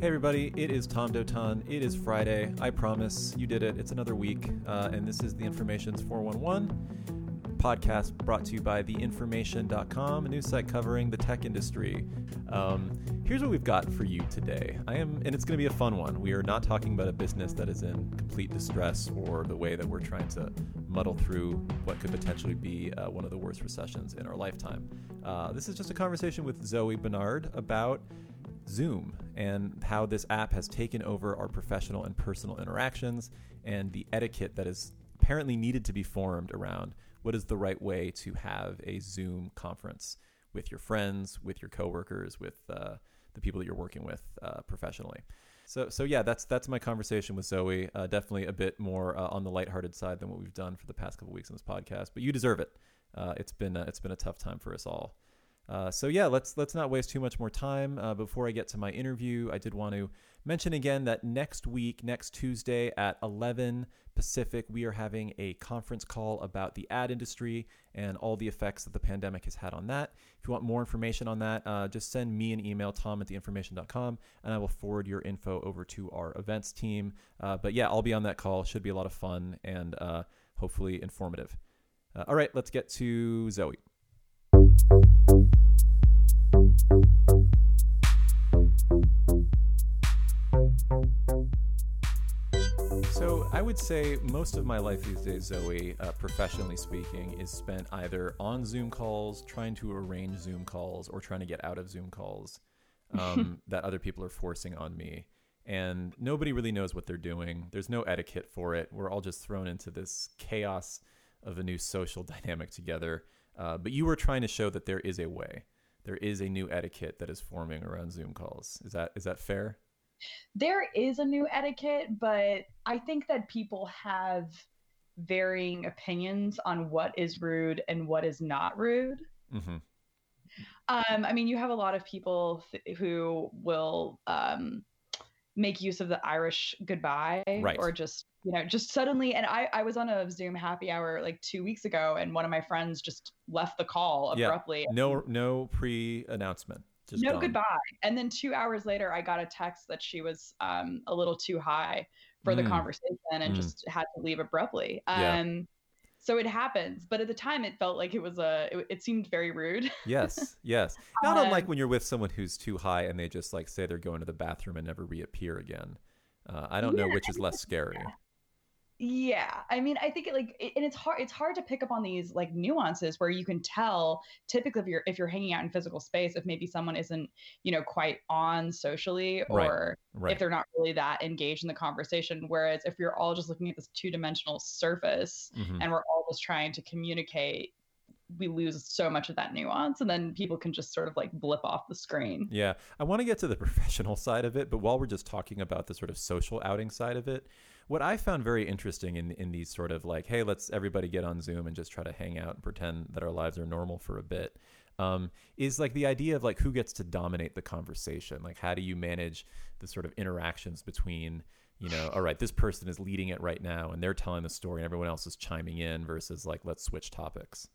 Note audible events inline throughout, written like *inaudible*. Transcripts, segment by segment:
Hey everybody, it is Tom Dotan. It is Friday. I promise you did it. It's another week, uh, and this is the Information's 411 podcast brought to you by theinformation.com, a news site covering the tech industry. Um, here's what we've got for you today. I am, and it's going to be a fun one. We are not talking about a business that is in complete distress or the way that we're trying to muddle through what could potentially be uh, one of the worst recessions in our lifetime. Uh, this is just a conversation with Zoe Bernard about Zoom and how this app has taken over our professional and personal interactions and the etiquette that is apparently needed to be formed around what is the right way to have a Zoom conference with your friends, with your coworkers, with uh, the people that you're working with uh, professionally. So, so yeah, that's that's my conversation with Zoe. Uh, definitely a bit more uh, on the lighthearted side than what we've done for the past couple weeks on this podcast, but you deserve it. Uh, it's been it's been a tough time for us all. Uh, so yeah, let's let's not waste too much more time. Uh, before I get to my interview, I did want to mention again that next week, next Tuesday at 11 Pacific, we are having a conference call about the ad industry and all the effects that the pandemic has had on that. If you want more information on that, uh, just send me an email, tom at theinformation.com, and I will forward your info over to our events team. Uh, but yeah, I'll be on that call. Should be a lot of fun and uh, hopefully informative. All right, let's get to Zoe. So I would say most of my life these days, Zoe, uh, professionally speaking, is spent either on Zoom calls, trying to arrange Zoom calls, or trying to get out of Zoom calls um, *laughs* that other people are forcing on me. And nobody really knows what they're doing. There's no etiquette for it. We're all just thrown into this chaos of a new social *laughs* dynamic together. Uh, but you were trying to show that there is a way. There is a new etiquette that is forming around Zoom calls. Is that is that fair? There is a new etiquette, but I think that people have varying opinions on what is rude and what is not rude. Mm-hmm. Um, I mean, you have a lot of people th- who will um, make use of the Irish goodbye right. or just you know just suddenly and I I was on a Zoom happy hour like 2 weeks ago and one of my friends just left the call abruptly. Yeah. No no pre-announcement. Just no gone. goodbye. And then 2 hours later I got a text that she was um, a little too high for mm. the conversation and mm. just had to leave abruptly. Um yeah so it happens but at the time it felt like it was a it, it seemed very rude. *laughs* Yes yes. Not um, unlike when you're with someone who's too high and they just like say they're going to the bathroom and never reappear again. Uh, i don't yeah, know which is less scary yeah i mean i think it like it, and it's hard it's hard to pick up on these like nuances where you can tell typically if you're if you're hanging out in physical space if maybe someone isn't you know quite on socially or right, right. if they're not really that engaged in the conversation whereas if you're all just looking at this two-dimensional surface mm-hmm. and we're all just trying to communicate we lose so much of that nuance and then people can just sort of like blip off the screen. Yeah. I want to get to the *laughs* professional side of it, but while we're just talking about the sort of social outing side of it, what I found very interesting in in these sort of like, hey, let's everybody get on Zoom and just try to hang out and pretend that our lives are normal for a bit. Um, is like the idea of like who gets to dominate the conversation. Like, how do you manage the sort of interactions between, you know, all right, this person is leading it right now and they're telling the story and everyone else is chiming in versus like, let's switch topics.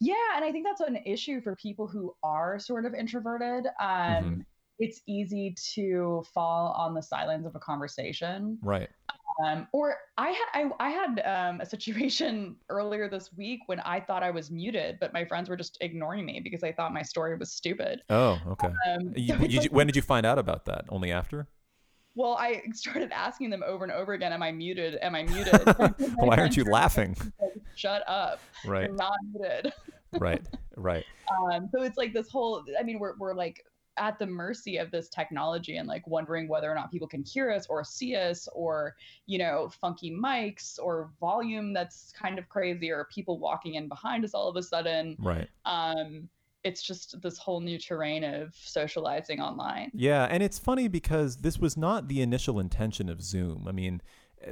Yeah, and I think that's an issue for people who are sort of introverted. Um, mm-hmm. It's easy to fall on the silence of a conversation. Right. Um, or I had I, I had um, a situation *laughs* earlier this week when I thought I was muted, but my friends were just ignoring me because I thought my story was stupid. Oh, okay. Um, you, *laughs* so you, like, when did you find out about that? Only after? Well, I *laughs* started asking them over and over again, "Am I muted? Am I muted?" Why aren't you laughing? Like, Shut up! Right. I'm not muted. right. Right. Um, so it's like this whole. I mean, we're we're like at the mercy of this technology and like wondering whether or not people can hear us or see us or you know funky mics or volume that's kind of crazy or people walking in behind us all of a sudden. Right. Um it's just this whole new terrain of socializing online. Yeah and it's funny because this was not the initial intention of zoom. I mean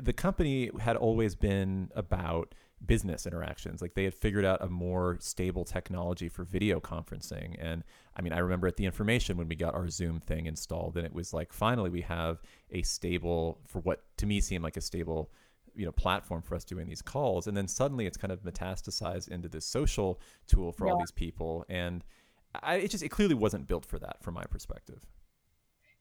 the company had always been about business interactions. Like they had figured out a more stable technology for video conferencing. And I mean, I remember at the information when we got our Zoom thing installed, and it was like finally we have a stable for what to me seemed like a stable you know platform for us doing these calls and then suddenly it's kind of metastasized into this social tool for yeah. all these people and I, it just it clearly wasn't built for that from my perspective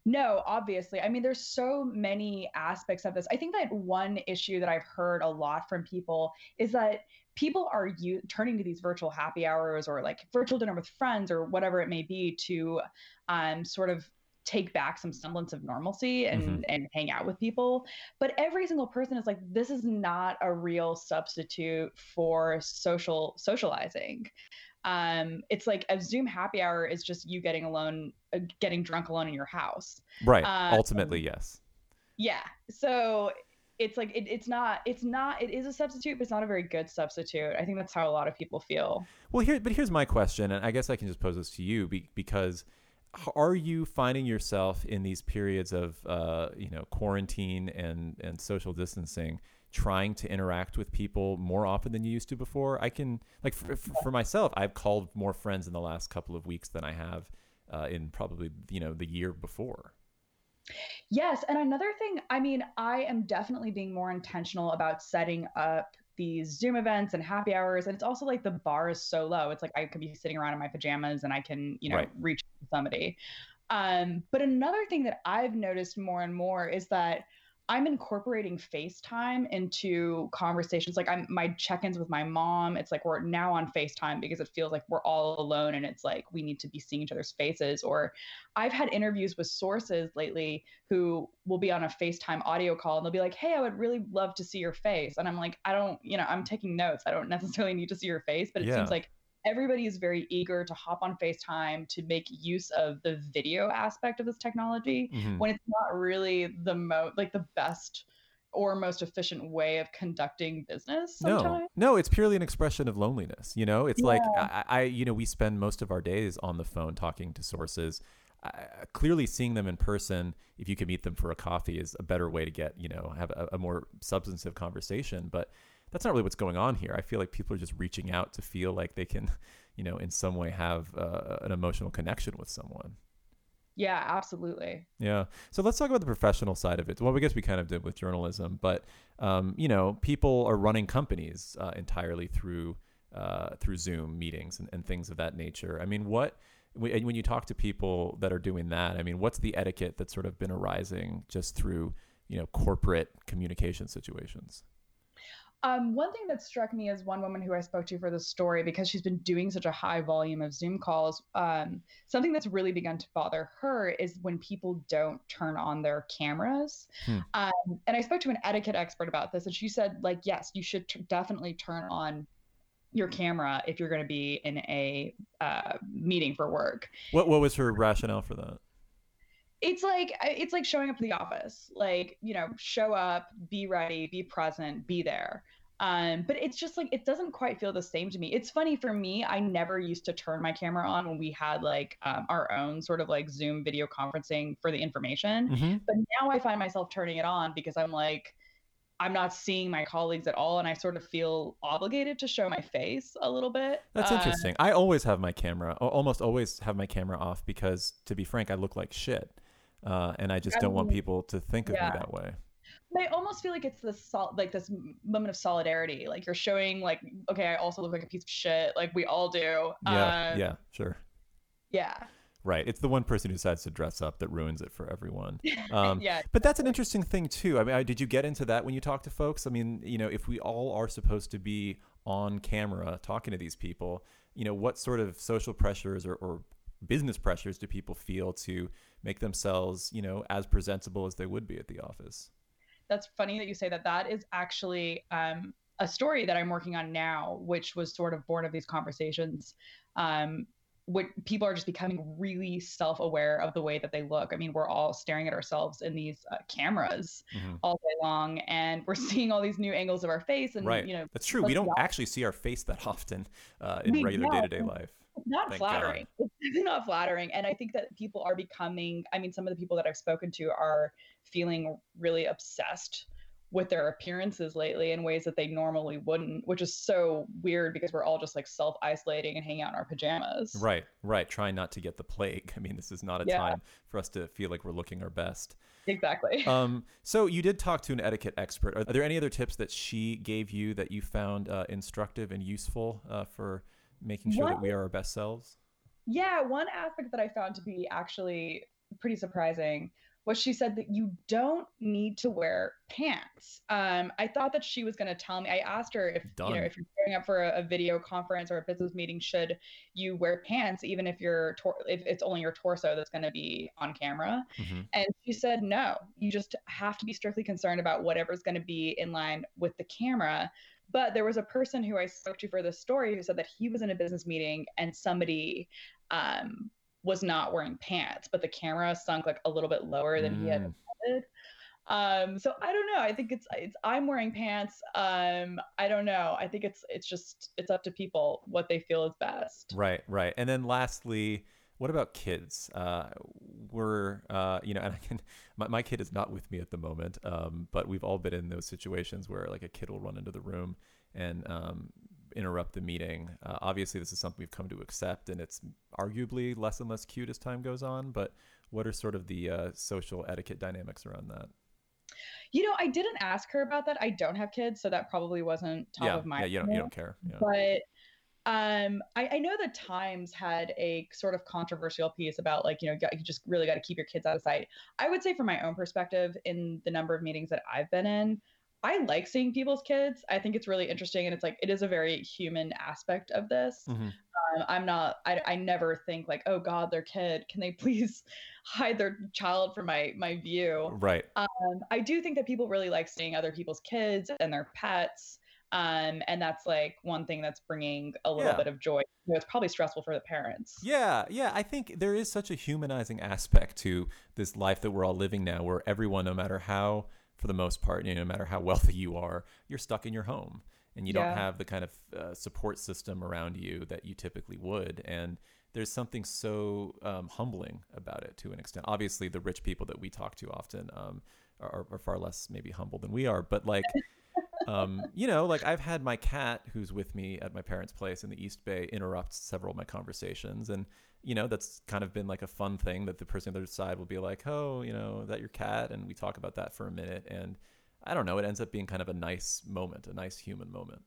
No, obviously. I mean, there's so many aspects of this. I think that one issue that I've heard a lot from people is that people are u- turning to these virtual happy hours or like virtual dinner with friends or whatever it may be to um, sort of take back some semblance of normalcy and mm-hmm. and hang out with people but every single person is like this is not a real substitute for social socializing um, it's like a Zoom happy hour is just you getting alone, uh, getting drunk alone in your house. Right. Um, Ultimately, yes. Yeah. So it's like it, it's not it's not it is a substitute, but it's not a very good substitute. I think that's how a lot of people feel. Well, here, but here's my question, and I guess I can just pose this to you be, because are you finding yourself in these periods of uh, you know quarantine and and social distancing? Trying to interact with people more often than you used to before. I can like for, for myself, I've called more friends in the last couple of weeks than I have uh, in probably you know the year before. Yes, and another thing, I mean, I am definitely being more intentional about setting up these Zoom events and happy hours. And it's also like the bar is so low. It's like I could be sitting around in my pajamas and I can, you know, right. reach somebody. Um, but another thing that I've noticed more and more is that I'm incorporating FaceTime into conversations. Like I'm my check-ins with my mom. It's like we're now on FaceTime because it feels like we're all alone and it's like we need to be seeing each other's faces. Or I've had interviews with sources lately who will be on a FaceTime audio call and they'll be like, Hey, I would really love to see your face. And I'm like, I don't, you know, I'm taking notes. I don't *laughs* necessarily need to see your face, but it yeah. seems like everybody is very eager to hop on FaceTime to make use of the video aspect of this technology mm-hmm. when it's not really the mo like the best or most efficient way of conducting business sometimes. no no it's purely an expression of loneliness you know it's yeah. like I, I, you know we spend most of our days on the phone talking to sources uh, clearly seeing them in person if you can meet them for a coffee is a better way to get you know have a, a more substantive conversation but that's not really what's going on here. I feel like people are just reaching out to feel like they can, *laughs* you know, in some way have uh, an emotional connection with someone. Yeah, absolutely. Yeah. So let's talk about the professional side of it. Well, I guess we kind of did with journalism, but um, you know, people are running companies uh, entirely through uh, through Zoom meetings and, and things of that nature. I mean, what when you talk to people that are doing that, I mean, what's the etiquette that's sort of been arising just through you know corporate communication situations? Um, one thing that struck me as one woman who I spoke to for the story, because she's been doing such a high volume of Zoom calls, um, something that's really begun to bother her is when people don't turn on their cameras. Hmm. Um, and I spoke to an etiquette expert about this, and she said, like, yes, you should t- definitely turn on your camera if you're going to be in a uh, meeting for work. What What was her rationale for that? it's like it's like showing up to the office like you know show up be ready be present be there um, but it's just like it doesn't quite feel the same to me. It's funny for me. I never used to turn my camera on when we had like um, our own sort of like Zoom video conferencing for the information. Mm-hmm. But now I find myself turning it on because I'm like, I'm not seeing my colleagues at all, and I sort of feel obligated to show my face a little bit. That's uh, interesting. I always have my camera, almost always have my camera off because, to be frank, I look like shit, uh, and I just I don't mean, want people to think of yeah. me that way. I almost feel like it's this sol- like this moment of solidarity. Like you're showing like, okay, I also look like a piece of shit. Like we all do. Yeah. Um, yeah. Sure. Yeah. Right. It's the one person who decides to dress up that ruins it for everyone. *laughs* Um, yeah. But that's an interesting thing too. I mean, I, did you get into that when you talk to folks? I mean, you know, if we all are supposed to be on camera talking to these people, you know, what sort of social pressures or, or business pressures do people feel to make themselves, you know, as presentable as they would be at the office? That's funny that you say that. That is actually um, a story that I'm working on now, which was sort of born of these conversations. Um, what people are just becoming really self-aware of the way that they look. I mean, we're all staring at ourselves in these uh, cameras mm-hmm. all day long, and we're *laughs* seeing all these new angles of our face. And right. you know, that's true. We don't actually see our face that *laughs* often uh, in we regular day-to-day life. Not Thank flattering. God. It's *laughs* not flattering, and I think that people are becoming. I mean, some of the people that I've spoken to are feeling really obsessed with their appearances lately in ways that they normally wouldn't, which is so weird because we're all just like self isolating and hanging out in our pajamas. Right, right. Trying not to get the plague. *laughs* I mean, this is not a yeah. time for us to feel like we're looking our best. Exactly. *laughs* Um, so you did talk to an etiquette expert. Are there any other tips that she gave you that you found uh, instructive and useful uh, for making sure that we are our best selves? Yeah, one aspect that I found to be actually pretty surprising was she said that you don't need to wear pants. Um, I thought that she was going to tell me. I asked her if Done. you know if you're going up for a, a, video conference or a business meeting, should you wear pants even if you're tor- if it's only your torso that's going to be on camera? Mm-hmm. And she said no. You just have to be strictly concerned about whatever's going to be in line with the camera. But there was a person who I spoke to for this story who said that he was in a business meeting and somebody um, was not wearing pants, but the camera sunk like a little bit lower than mm. he had mm. intended. Um, so I don't know. I think it's it's I'm wearing pants. Um, I don't know. I think it's it's just it's up to people what they feel is best. Right, right. And then lastly, what about kids? Uh, we're, uh, you know, and I can, my, my kid is not with me at the moment, um, but we've all been in those situations where like a kid will run into the room and um, interrupt the meeting. Uh, obviously, this is something we've come to accept, and it's arguably less and less cute as time goes on. But what are sort of the uh, social etiquette dynamics around that? You know, I didn't ask her about that. I don't have kids, so that probably wasn't top yeah, of mind. Yeah, you don't, you don't care. Yeah. But um, I, I, know the Times had a sort of controversial piece about like you know you just really got to keep your kids out of sight. I would say from my own perspective, in the number of meetings that I've been in, I like seeing people's kids. I think it's really interesting, and it's like it is a very human aspect of this. Mm-hmm. Um, I'm not. I, I never think like, oh God, their kid. Can they *laughs* please hide their child from my my view? Right. Um, I do think that people really like seeing other people's kids and their pets. Um, and that's like one thing that's bringing a little yeah. bit of joy. It's probably stressful for the parents. Yeah, yeah. I think there is such a humanizing aspect to this life that we're all living now, where everyone, no matter how, for the most part, you know, no matter how wealthy you are, you're stuck in your home and you yeah. don't have the kind of uh, support system around you that you typically would. And there's something so um, humbling about it to an extent. Obviously, the rich people that we talk to often um, are, are far less maybe humble than we are, but like *laughs* um, you know, like I've had my cat who's with me at my parents' place in the East Bay interrupt several of my conversations. And, you know, that's kind of been like a fun thing that the person on the other side will be like, oh, you know, is that your cat? And we talk about that for a minute. And I don't know, it ends up being kind of a nice moment, a nice human moment.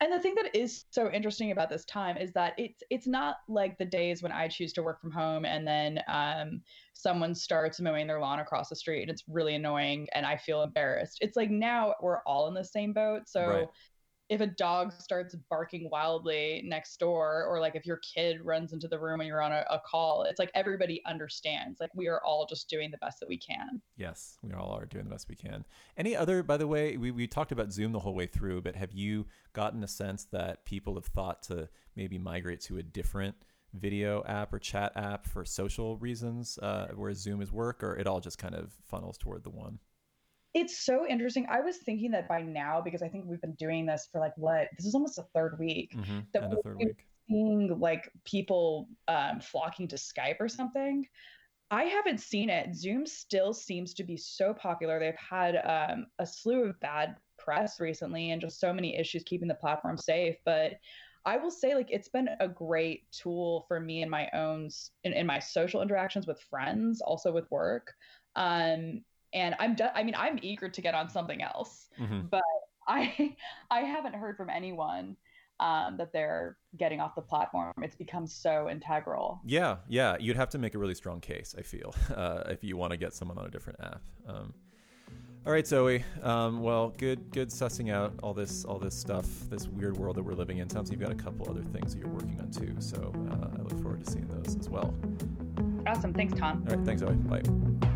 And the thing that is so interesting about this time is that it's it's not like the days when I choose to work from home and then um, someone starts mowing their lawn across the street and it's really annoying and I feel embarrassed. It's like now we're all in the same boat. So right if a dog starts barking wildly next door or like if your kid runs into the room and you're on a, a, call it's like everybody understands like we are all just doing the best that we can. Yes we all are doing the best we can. Any other by the way we, we talked about zoom the whole way through but have you gotten a sense that people have thought to maybe migrate to a different video app or chat app for social reasons uh, where zoom is work or it all just kind of funnels toward the one it's so interesting. I was thinking that by now, because I think we've been doing this for like what this is almost a third week. Mm-hmm. That we're week. seeing like people um, flocking to Skype or something. I haven't seen it. Zoom still seems to be so popular. They've had um, a slew of bad press recently and just so many issues keeping the platform safe. But I will say, like, it's been a great tool for me in my own in, in my social interactions with friends, also with work. Um, and I'm I mean I'm eager to get on something else, mm-hmm. but *laughs* I I haven't heard from anyone um, that they're getting off the platform. It's become so integral. Yeah, yeah. You'd have to make a really strong case, I feel, *laughs* uh, if you want to get someone on a different app. Um, all right, Zoe. Um, well, good, good sussing out all this, all this stuff, this weird world that we're living in. Sounds like you've got a couple other things that you're working on too. So uh, I look forward to seeing those as well. Awesome. Thanks, Tom. All right. Thanks, Zoe. Bye.